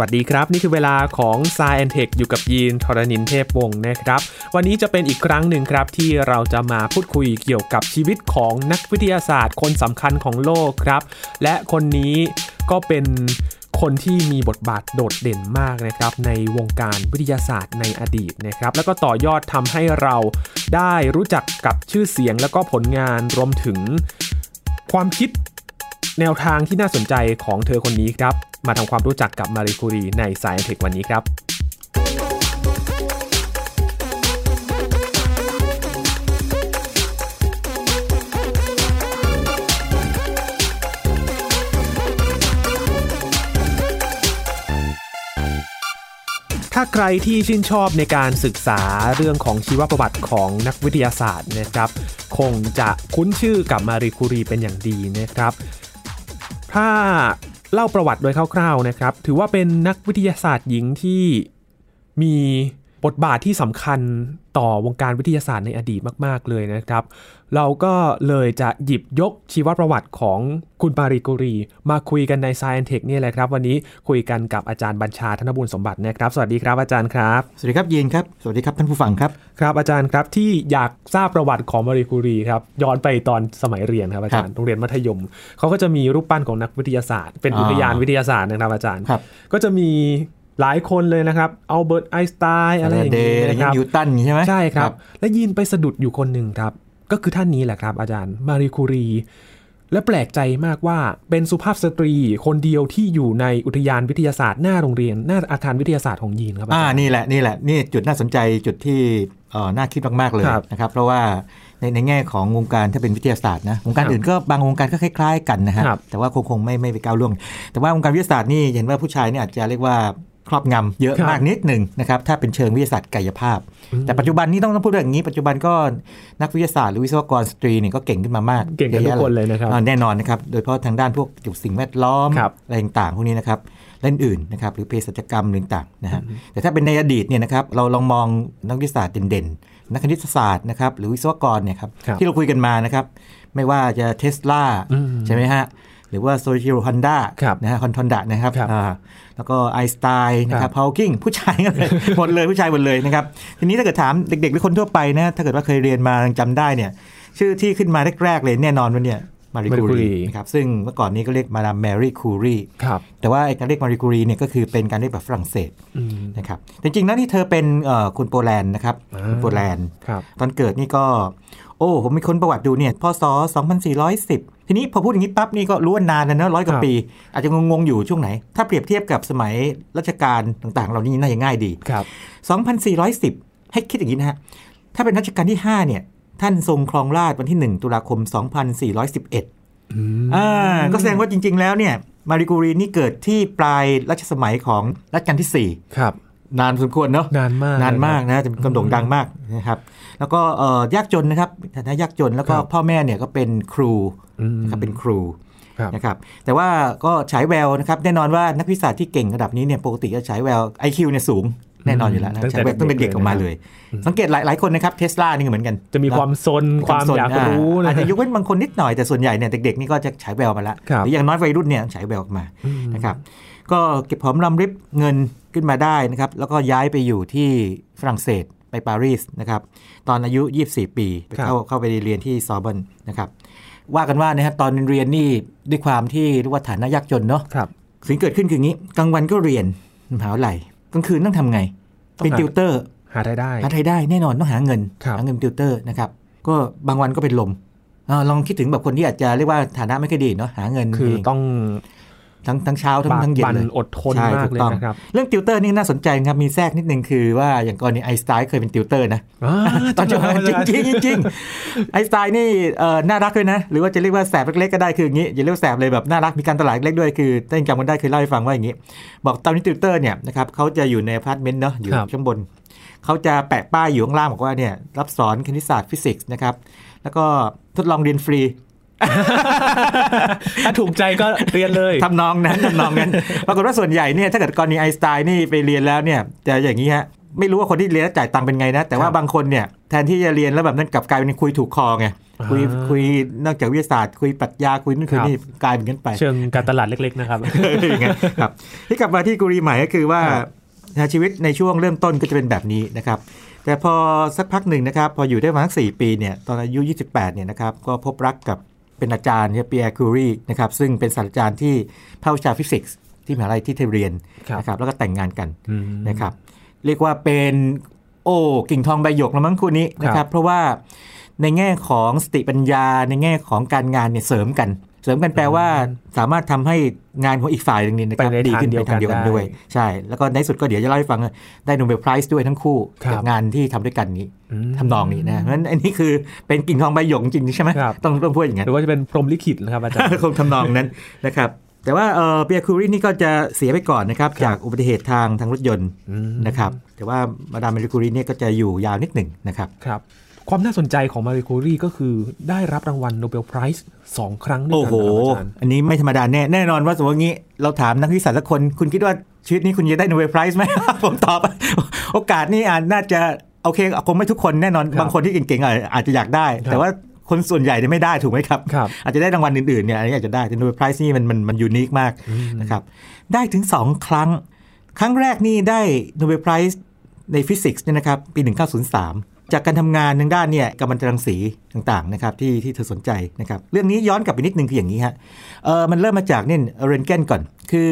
วัสดีครับ นี่คือเวลาของ s ายแอนเทคอยู่กับยีนทรณินเทพวงศ์นะครับ วันนี้จะเป็นอีกครั้งหนึ่งครับ ที่เราจะมาพูดคุยเกี่ยวกับชีวิตของนักวิทยาศาสตร์ คนสำคัญของโลกครับ และคนนี้ก็เป็นคนที่มีบทบาทโดดเด่นมากนะครับ ในวงการวิทยาศาสตร์ในอดีตนะครับ แล้วก็ต่อยอดทำให้เราได้รู้จักกับชื่อเสียง แล้วก็ผลงานรวมถึงความคิด แนวทางที่น่าสนใจของเธอคนนี้ครับ มาทำความรู้จักกับมารีคูรีใน Science Tech วันนี้ครับถ้าใครที่ชื่นชอบในการศึกษาเรื่องของชีวประวัติของนักวิทยาศาสตร์นะครับ คงจะคุ้นชื่อกับมารีคูรีเป็นอย่างดีนะครับ ถ้าเล่าประวัติโดยคร่าวๆนะครับ ถือว่าเป็นนักวิทยาศาสตร์หญิงที่มี บทบาทที่สำคัญต่อวงการวิทยาศาสตร์ในอดีตมาก ๆ เลยนะครับ เราก็เลยจะหยิบยกชีวประวัติของคุณปารีกุรี มาคุยกันใน Science Tech นี่แหละครับ วันนี้คุยกันกับอาจารย์บัญชาธนบุญสมบัตินะครับ สวัสดีครับอาจารย์ครับ สวัสดีครับยีนครับ สวัสดีครับท่านผู้ฟังครับ ครับอาจารย์ครับที่อยากทราบประวัติของมารีคูรีครับย้อนไปตอนสมัยเรียนครับอาจารย์โรงเรียนมัธยมเขาก็จะมีรูปปั้นของนักวิทยาศาสตร์ เป็นอ่าอุทยานวิทยาศาสตร์นะครับอาจารย์ครับก็จะมี หลายคนเลยนะครับอัลเบิร์ตไอน์สไตน์อะไรอย่างเดเงี้ย์อะไรยนะคเงี้รับยนิวตันใช่ไหมใช่ครับ และยินไปสะดุดอยู่คนหนึ่งครับ ก็คือท่านนี้แหละครับ อาจารย์มารีคูรี และแปลกใจมากว่าเป็นสุภาพสตรีคนเดียวที่อยู่ในอุทยานวิทยาศาสตร์หน้าโรงเรียนหน้าอาคารวิทยาศาสตร์ของยีนครับอ่าอาจารย์นี่แหละนี่แหละนี่จุดน่าสนใจจุดที่เอ่อน่าคิดมาก ๆ เลยครับนะครับ เพราะว่าในในแง่ของวงการถ้าเป็นวิทยาศาสตร์นะวงการครับอื่นก็บางวงการก็คล้าย ๆ กันนะฮะครับแต่ว่าคงคงไม่ไม่ไปก้าวล่วง แต่ว่าวงการวิทยาศาสตร์นี่เห็นว่าผู้ชายเนี่ยอาจจะเรียกว่า ครอบงำเยอะครับมากนิดหนึ่งนะครับถ้าเป็นเชิงวิทยาศาสตร์กายภาพ แต่ปัจจุบันนี้ต้องต้องพูดอย่างนี้ ปัจจุบันก็นักวิทยาศาสตร์หรือวิศวกรสตรีเนี่ยก็เก่งขึ้นมามากเก่งกันทุกคนเลยนะครับอ่าแน่นอนนะครับโดยเฉพาะทางด้านพวกเกี่ยวกับสิ่งแวดล้อมครับอะไรต่างๆพวกนี้นะครับและอื่นๆนะครับหรือเภสัชกรรมหรือต่างๆนะฮะแต่ถ้าเป็นในอดีตเนี่ยนะครับเราลองมองนักวิทยาศาสตร์เด่นๆ นักคณิตศาสตร์นะครับหรือวิศวกรเนี่ยครับครับที่เราคุยกันมานะครับไม่ว่าจะเทสลาอืมใช่ไหมฮะ หรือว่าโซชิโรฮอนด้าครับนะฮะคอนทอนดะนะครับครับอ่าแล้วก็ไอน์สไตน์นะคครัรับบพาวกิงผู้ชายกันเลยหมดเลยผู้ชายหมดเลยนะครับ ทีนี้ถ้าเกิดถามเด็กๆหรือคนทั่วไปนะถ้าเกิดว่าเคยเรียนมายังจำได้เนี่ย ชื่อที่ขึ้นมาแรกๆเลยแน่นอนว่าเนี่ย มารี Marie คูรี Curie นะครับซึ่งเมื่อก่อนนี้ก็เรียกมาดามแมรี่คูรีครับแต่ว่าไอ้การเรียกมารีคูรีเนี่ยก็คือเป็นการเรียกแบบฝรั่งเศสอืมนะครับแต่จริงๆแล้วนี่เธอเป็นเอ่อคุณโปแลนด์นะครับอ่าคุณโปแลนด์ครับตอนเกิดนี่ก็ โอ้ผมมีคนประวัติดูเนี่ยพศ 2410 ทีนี้พอพูดอย่างนี้ปั๊บนี่ก็รู้ว่านานแล้วเนอะร้อยกว่าครับปี อาจจะงงๆอยู่ช่วงไหน ถ้าเปรียบเทียบกับสมัยรัชกาลต่างๆเรานี่น่าจะง่ายดีครับ2410 ให้คิดอย่างนี้นะฮะถ้าเป็นรัชกาลที่5เนี่ย ท่านทรงครองราชย์วันที่ 1 ตุลาคม 2411อืมอ่าก็แสดงว่าจริง ๆ แล้วเนี่ยมาริกูรีนี่เกิดที่ปลายรัชสมัยของรัชกาลที่ครับ4นานสมควรเนาะนานมาก นานมากเลยนะจะเป็นคนโด่งดังมากนะครับแล้วก็เอ่อยากจนนะครับฐานะยากจนแล้วก็ครับพ่อแม่เนี่ยก็เป็นครูอืมนะครับเป็นครูครับนะครับแต่ว่าก็ฉายแววนะครับแน่นอนว่านักวิทยาศาสตร์ที่เก่งระดับนี้เนี่ยปกติจะฉายแวว IQ เนี่ยสูง แน่นอนอยู่แล้วนะตั้งแต่ฉายแววตั้งแต่เด็กเด็กๆออกมาเลย สังเกตหลายหลายคนนะครับเทสลานี่ก็เหมือนกัน จะมีความซนความอยากรู้อานะอาจจะยกเว้นบางคนนิดหน่อยแต่ส่วนใหญ่เนี่ยเด็กๆนี่ก็จะฉายแววมาแล้วครับหรืออย่างน้อยวัยรุ่นเนี่ยฉายแววออกมาอืมนะครับก็เก็บหอมรอมริบเงินขึ้นมาได้นะครับแล้วก็ย้ายไปอยู่ที่ฝรั่งเศสไปปารีสนะครับตอนอายุ 24 ปีไปเข้าเข้าไปเรียนที่ซอร์บอนนะครับว่ากันว่านะครับตอนเรียนนี่ด้วยความที่เรียกว่าฐานะยากจนเนาะครับสิ่งที่เกิดขึ้นคืออย่างนี้กลางวันก็เรียนมหาวิทยาลัย กลางคืนต้องทำไงต้องเป็นหาติวเตอร์หารายได้หารายได้แน่นอนต้องหาเงินครับหาเงินเป็นติวเตอร์นะครับก็บางวันก็เป็นลมอาลองคิดถึงแบบคนที่อาจจะเรียกว่าฐานะไม่ค่อยดีเนาะหาเงินคือเองต้อง ทั้งทั้งเช้าทั้งบ่ายทั้งเย็นบันเลยอดทนใช่มากถูกเลยต้องนะครับเรื่องติวเตอร์นี่น่าสนใจนะครับมีแทรกนิดนึงคือว่าอย่างกรณีไอน์สไตน์เคยเป็นติวเตอร์นะอ่าตอนจบจริงเหรอจริงจริงจริงไอน์สไตน์นี่เอ่อน่ารักด้วยนะ หรือว่าจะเรียกว่าแสบเล็กๆก็ได้คืออย่างนี้อย่าเรียกว่าแสบเลยแบบน่ารักมีการตลาดเล็กด้วยคือถ้ายังจำกันได้เคยเล่าให้ฟังว่าอย่างนี้ บอกตอนนี้ติวเตอร์เนี่ยนะครับเขาจะอยู่ในอพาร์ตเมนต์เนาะอยู่ครับข้างบนเขาจะแปะป้ายอยู่ข้างล่างบอกว่าเนี่ยรับสอนคณิตศาสตร์ฟิสิกส์นะครับแล้วก็ทดลองเรียนฟรี ถ้าถูกใจก็เรียนเลยทำนองนั้นทำนองนั้นปรากฏว่าส่วนใหญ่เนี่ยถ้าเกิดกรณีไอน์สไตน์นี่ไปเรียนแล้วเนี่ยจะอย่างนี้ฮะไม่รู้ว่าคนที่เรียนแล้วจ่ายตังค์เป็นไงนะ แต่ว่าครับบางคนเนี่ยแทนที่จะเรียนแล้วแบบนั้นกลับกลายเป็นคุยถูกคอไงคุยอ่าคุยนอกจากวิทยาศาสตร์ คุยปรัชญาคุยนู่นคุยครับนี่กลายเป็นกันไป เชิงการตลาดเล็ก ๆ นะครับอย่างนั้นครับที่กลับมาที่กุรีใหม่ก็คือว่าครับนะชีวิตในช่วงเริ่มต้นก็จะเป็นแบบนี้นะครับแต่พอสักพักหนึ่งนะครับ พออยู่ได้ประมาณสักสี่ปีเนี่ยตอนอายุ 28เนี่ยนะครับก็พบรักกับ เป็นอาจารย์เปียร์คูรีนะครับซึ่งเป็นศาสตราจารย์ที่ภาควิชาฟิสิกส์ที่มหาลัยที่เทเรียนครับนะครับแล้วก็แต่งงานกันอืมนะครับเรียกว่าเป็นโอ้กิ่งทองใบหยกแล้วมั้งคู่นี้นะคครัรับบเพราะว่าในแง่ของสติปัญญาในแง่ของการงานเนี่ยเสริมกัน เสริมกันแปลว่าสามารถทำให้งานของอีกฝ่ายหนึ่งเนี่ยนะครับไปในดีขึ้นทางเดีไปยวทางเดียวกันกันได้ด้วย ใช่ แล้วก็ในสุดก็เดี๋ยวจะเล่าให้ฟังได้โนเบลไพรส์ด้วยทั้งคู่ครับกับงานที่ทำด้วยกันนี้อืมทำนองนี้นะเพราะฉะนั้นอันนี้คือเป็นกิ่งทองใบหยกจริงๆใช่ไหมครับต้องต้องพูดอย่างนั้นหรือว่าจะเป็นพรหมลิขิตนะครับอาจารย์คงทำนองนั้นนะครับแต่ว่าเออเปียร์คูรีนี่ก็จะเสียไปก่อนนะครับจากอุบัติเหตุทางทางรถยนต์อืมนะครับแต่ว่ามาดามเมริคูรีเนี่ยก็จะอยู่ยาวนิดหนึ่งนะครับครับ ความน่าสนใจของมาริคูรีก็คือได้รับรางวัล Nobel Prize สองครั้งด้วยโอ้กันโหนะครับอาจารย์อันนี้ไม่ธรรมดาแน่แน่นอนว่าสมมติว่างี้เราถามนักวิทยาศาสตร์สักคน คุณคิดว่าชีวิตนี้คุณจะได้ Nobel Prize ไหมผมตอบ โอกาสนี่อาจน่าจะโอเคคงไม่ทุกคนแน่นอนครับบางคนที่เก่งๆอาจอาจจะอยากได้ครับแต่ว่าคนส่วนใหญ่เนี่ยไม่ได้ถูกไหมครับครับ อาจจะได้รางวัลอื่นๆเนี่ยอันนี้อาจจะได้แต่ Nobel Prize นี่มันมันมัน unique มากนะครับได้ถึง 2 ครั้ง ครั้งแรกนี่ได้ Nobel Prize ในฟิสิกส์เนี่ยนะครับปี 1903 จากการทำงานทางด้านเนี่ยกัมมันตรังสีต่างๆนะครับที่ที่เธอสนใจนะครับเรื่องนี้ย้อนกลับไปนิดนึงคืออย่างนี้ฮะเออมันเริ่มมาจากเนี่ยเรนเกนก่อน คือ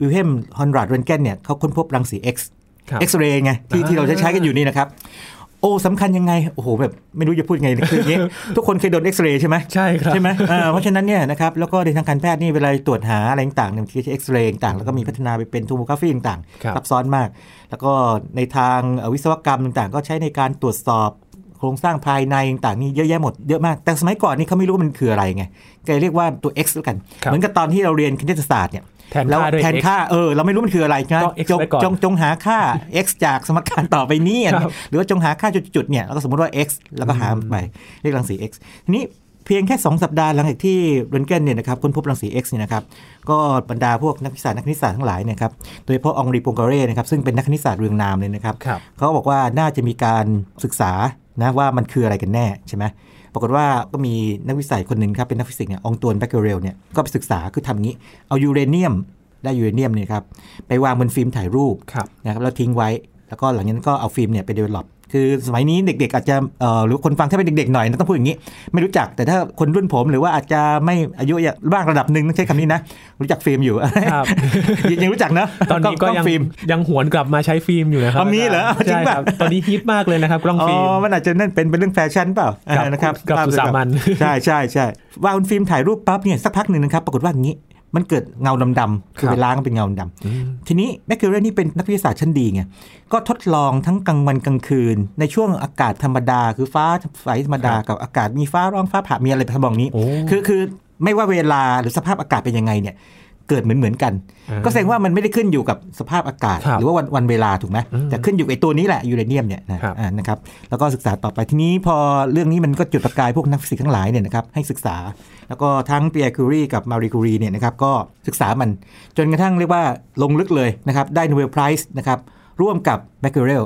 วิลเฮล์มคอนราดเรินต์เกนเนี่ยเขาค้นพบรังสี X ครับเอ็กซเรย์ไงที่ที่เราจะใช้กันอยู่นี่นะครับ โอ้สำคัญยังไง โอ้โหแบบไม่รู้จะพูดยังไงคืออย่างนี้ ทุกคนเคยโดนเอ็กซเรย์ใช่ไหมใช่ครับใช่ไหมเออเพราะฉะนั้นเนี่ยนะครับแล้วก็ในทางการแพทย์นี่เวลาตรวจหาอะไรต่างๆเนี่ยบางทีใช้เอ็กซเรย์ต่างๆแล้วก็มีพัฒนาไปเป็น tomography ต่างๆครับซับซ้อนมาก แล้วก็ในทางเอ่อวิศวกรรมต่างๆ ก็ใช้ในการตรวจสอบ โครงสร้างภายในต่างๆนี่เยอะแยะหมดเยอะมาก แต่สมัยก่อนนี่เขาไม่รู้ว่ามันคืออะไรไงก็เลยเรียกว่าตัว X แล้วกันครับเหมือนกับตอนที่เราเรียนคณิตศาสตร์เนี่ยแทนแล้วค่าด้วยแทน X ค่าเออเราไม่รู้มันคืออะไรนะก็ X จงไว้ก่อนจงจงหาค่า x จากสมการต่อไปนี้อันนี้ครับหรือว่าจงหาค่าจุดๆเนี่ยแล้วก็สมมติว่า x แล้วก็หามันไปเรียกรังสี x ทีนี้เพียงแค่ 2 สัปดาห์หลังจากที่เรนเกนเนี่ยนะครับค้นพบรังสี X เนี่ยนะครับก็บรรดาพวกนักวิทยาศาสตร์นักคณิตศาสตร์ทั้งหลายเนี่ยครับโดยเฉพาะอองรีปวงกาเรนะครับซึ่งเป็นนักคณิตศาสตร์เรืองนามเลยนะครับครับเขาบอกว่าน่าจะมีการศึกษา นะว่ามันคืออะไรกันแน่ใช่ไหมปรากฏว่าก็มีนักวิจัยคนหนึ่งครับเป็นนักฟิสิกส์เนี่ยอองตวนแบ็กเกอแรลเนี่ยก็ไปศึกษาคือทำงี้เอายูเรเนียมได้ยูเรเนียมเนี่ยครับไปวางบนฟิล์มถ่ายรูปครับนะครับแล้วทิ้งไว้ แล้วก็หลังจากนั้นก็เอาฟิล์มเนี่ยไป develop คือสมัยนี้เด็ก ๆ อาจจะเอ่อหรือคนฟังถ้าเป็นเด็ก ๆ หน่อยนะต้องพูดอย่างนี้ ไม่รู้จักแต่ถ้าคนรุ่นผมหรือว่าอาจจะไม่อายุอย่างบ้างระดับหนึ่งต้องใช้คำนี้นะ รู้จักฟิล์มอยู่ครับยังยังรู้จักนะตอนนี้ก็ล้ยังฟิล์มยังหวนกลับมาใช้ฟิล์มอยู่นะครับอ๋อมีเหรออาจารย์จริงป่ะใช่ครับตอนนี้ฮิตมากเลยนะครับกล้องอ๋อฟิล์มมันอาจจะนั่นเป็นเป็นเรื่องแฟชั่นเปล่ากับอ่านะครับกับสุสามัญใช่ใช่ใช่วางบนฟิล์มถ่ายรูปปั๊บเนี่ยสักพักหนึ่งนะครับปรากฏว่าอย่างนี้ มันเกิดเงาดำๆคือครับไปล้างเป็นเงาดำอืมทีนี้แมคคิวเรนี่เป็นนักวิทยาศาสตร์ชั้นดีไงก็ทดลองทั้งกลางวันกลางคืน ในช่วงอากาศธรรมดา คือฟ้าใสธรรมดากับอากาศมีฟ้าร้องฟ้าผ่ามีอะไรทำนองนี้โอ้คือคือไม่ว่าเวลาหรือสภาพอากาศเป็นยังไงเนี่ย เกิดเหมือนเหมือนๆกันอ่าก็แสดงว่ามันไม่ได้ขึ้นอยู่กับสภาพอากาศครับหรือว่าวันวันเวลาถูกไหมอืมแต่ขึ้นอยู่กับไอ้ตัวนี้แหละยูเรเนียมเนี่ยนะครับอ่านะครับแล้วก็ศึกษาต่อไปทีนี้พอเรื่องนี้มันก็จุดประกายพวกนักฟิสิกส์ทั้งหลายเนี่ยนะครับให้ศึกษา แล้วก็ทั้งเปียร์คูรีกับมารีคูรีเนี่ยนะครับก็ศึกษามันจนกระทั่งเรียกว่าลงลึกเลยนะครับได้ Nobel Prize นะครับร่วมกับเบคเคอเรล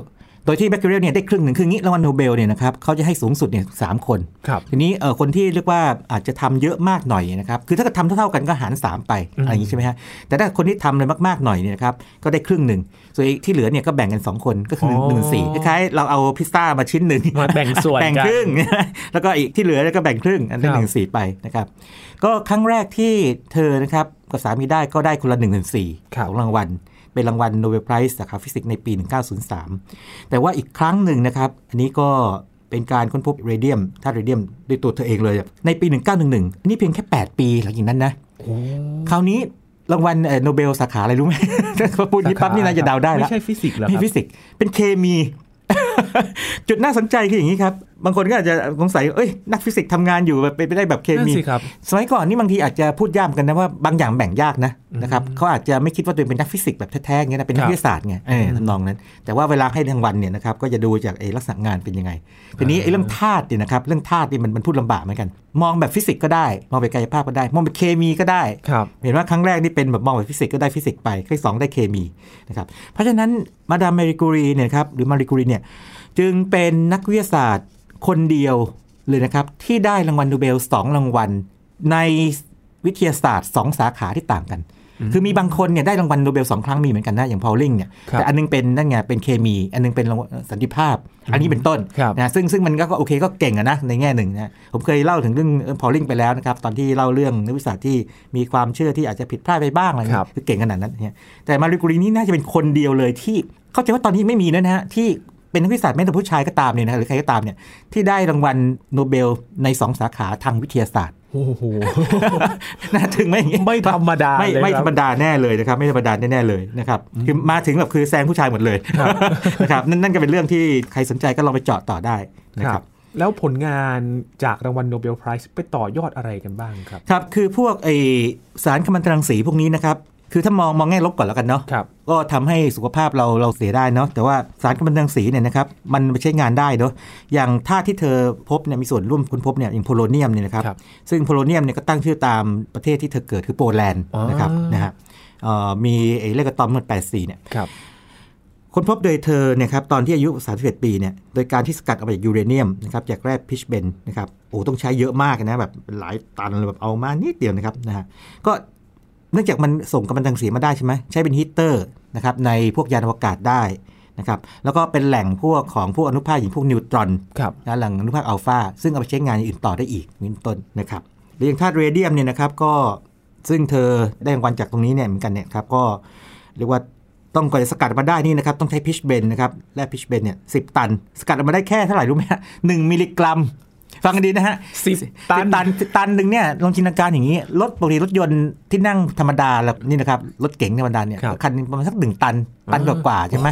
โดยที่เบคเคอเรลเนี่ยได้ครึ่งหนึ่งคืองี้รางวัลโนเบลเนี่ยนะครับเขาจะให้สูงสุดเนี่ยสามคนครับทีนี้เออคนที่เรียกว่าอาจจะทำเยอะมากหน่อยนะครับคือถ้าเกิดทำเท่าๆกันก็หาร 3 ไปอืมอะไรอย่างนี้ใช่ไหมฮะแต่ถ้าคนที่ทำเลยมากๆหน่อยเนี่ยนะครับก็ได้ครึ่งหนึ่งส่วนอีกที่เหลือเนี่ยก็แบ่งกัน 2 คนก็คือหนึ่งหนึ่งสี่คล้ายๆเราเอาพิซซ่ามาชิ้นหนึ่งมาแบ่งส่วนแบ่งกันครึ่ง แล้วก็อีกที่เหลือก็แบ่งครึ่งอันนี้ครับหนึ่งสี่ไปนะครับก็ครั้งแรกที่เธอนะครับกับสามีได้ก็ได้คนละหนึ่งหนึ่งสี่ครับของรางวัล เป็นรางวัล Nobel Prize สาขาฟิสิกส์ในปี 1903 แต่ว่าอีกครั้งหนึ่งนะครับ อันนี้ก็เป็นการค้นพบเรเดียมธาตุเรเดียมด้วยตัวเธอเองเลย ในปี 1911อันนี้เพียงแค่ 8 ปีหลังจากนั้นนะโอ้คราวนี้รางวัลเอ่อโนเบลสาขาอะไรรู้ไหมพอพูดนี้ปั๊บนี่น่าจะเดาได้แล้วไม่ใช่ฟิสิกส์เหรอครับ ไม่ฟิสิกส์เป็นเคมี จุดน่าสนใจคืออย่างนี้ครับ บางคนก็อาจจะสงสัย เอ้ย นักฟิสิกส์ทำงานอยู่แบบไปได้แบบเคมี นั่นสิครับสมัยก่อนนี่บางทีอาจจะพูดยากกันนะว่าบางอย่างแบ่งยากนะนะครับเขาอาจจะไม่คิดว่าตัวเองเป็นนักฟิสิกส์แบบแท้ๆอย่างเงี้ยนะเป็นนัคกวิทยาศาสตร์ครับไงเออทำนองนั้น แต่ว่าเวลาให้รางวัลเนี่ยนะครับก็จะดูจากไอ้ลักษณะงานเป็นยังไง ทีนี้ไอ้เรื่องธาตุเนี่ยนะครับเรื่องธาตุนี่มันมันพูดลำบากเหมือนกัน มองแบบฟิสิกส์ก็ได้ มองแบบกายภาพก็ได้ มองแบบเคมีก็ได้ครับเห็นว่าครั้งแรกนี่เป็นแบบมองแบบฟิสิกส์ก็ได้ฟิสิกส์ไปครั้งที่สองได้เคมีนะครับเพราะฉะนั้นมาดามมารีกูรีเนี่ยครับหรือมารีกูรีเนี่ยจึงเป็นนักวิทยาศาสตร์ คนเดียวเลยนะครับ ที่ได้รางวัลโนเบลสองรางวัล ในวิทยาศาสตร์สองสาขาที่ต่างกัน คือมีบางคนเนี่ยได้รางวัลโนเบลสองครั้งมีเหมือนกันนะ อย่างพอลลิงเนี่ยครับแต่อันนึงเป็นนั่นไงเป็นเคมี อันนึงเป็นรางวัลสันติภาพ อันนี้เป็นต้นครับนะซึ่งซึ่งมันก็โอเคก็เก่งอะนะในแง่หนึ่งนะผมเคยเล่าถึงเรื่องพอลลิงไปแล้วนะครับ ตอนที่เล่าเรื่องนักวิทยาศาสตร์ที่มีความเชื่อที่อาจจะผิดพลาดไปบ้างอะไรเงี้ยครับคือเก่งขนาดนั้นเนี่ยแต่มารีกูรีนี่น่าจะเป็นคนเดียวเลยที่เข้าใจว่าตอนนี้ไม่มีแล้วนะฮะที่ เป็นนักวิทยาศาสตร์แม้แต่ผู้ชายก็ตามเนี่ยนะหรือใครก็ตามเนี่ยที่ได้รางวัลโนเบลในสองสาขาทางวิทยาศาสตร์โอ้โหน่าถึงไหมอย่างงี้ไม่ธรรมดาไม่เลยไม่คธรัรบรมดาแน่เลยนะครับ ไม่ธรรมดาแน่ๆเลยนะครับคือมาถึงแบบคือแซงผู้ชายหมดเลยนะครับนั่นนั่นก็เป็นเรื่องที่ใครสนใจก็ลองไปเจาะต่อได้นะคครัรับบแล้วผลงานจากรางวัลโนเบลไพรส์ไปต่อยอดอะไรกันบ้างครับ ครับ คือพวกไอสารกัมมันตรังสีพวกนี้นะครับ คือถ้ามองมองแง่ลบก่อนแล้วกันเนาะครับก็ทำให้สุขภาพเราเราเสียได้เนาะแต่ว่าสารกัมมันตรังสีเนี่ยนะครับมันไปใช้งานได้เนาะอย่างธาตุที่เธอพบเนี่ยมีส่วนร่วมค้นพบเนี่ยอย่างโพโลเนียมเนี่ยนะครับครับซึ่งโพโลเนียมเนี่ยก็ตั้งชื่อตามประเทศที่เธอเกิดคือโปแลนด์อ๋อนะครับนะฮะเอ่อมีไอ้เลกอะตอมเมื่อ84เนี่ยครับค้นพบโดยเธอเนี่ยครับตอนที่อายุ 31 ปีเนี่ยโดยการที่สกัดเอามาจากยูเรเนียมนะครับจากแร่พิชเบนนะครับโอ้ต้องใช้เยอะมากนะแบบหลายตันเลยแบบเอามานิดเดียวนะครับนะฮะก็ เนื่องจากมันส่งกัมมันตรังสีมาได้ใช่ไหมใช้เป็นฮีตเตอร์นะครับในพวกยานอวกาศได้นะครับแล้วก็เป็นแหล่งพวกของพวกอนุภาคอย่างพวกนิวตรอนครับนะแหล่งอนุภาคอัลฟาซึ่งเอาไปใช้งานอย่างอื่นต่อได้อีกนี่เป็นต้นนะครับและอย่างธาตุเรเดียมเนี่ยนะครับก็ซึ่งเธอได้รางวัลจากตรงนี้เนี่ยเหมือนกันเนี่ยครับก็เรียกว่าต้องก่อนจะสกัดมาได้นี่นะครับต้องใช้ pitchblende นะครับและ pitchblende เนี่ยสิบตัน สกัดออกมาได้แค่เท่าไหร่รู้ไหมฮะหนึ่งมิลลิกรัม ฟังกันดีนะฮะสิบตันสิบตันสิบตันหนึ่งเนี่ยลองจินตนาการอย่างนี้ รถปกติรถยนต์ที่นั่งธรรมดาแล้วนี่นะครับ รถเก๋งธรรมดาเนี่ยครับคันหนึ่งประมาณสักหนึ่งตัน ตันกว่าๆใช่ไหม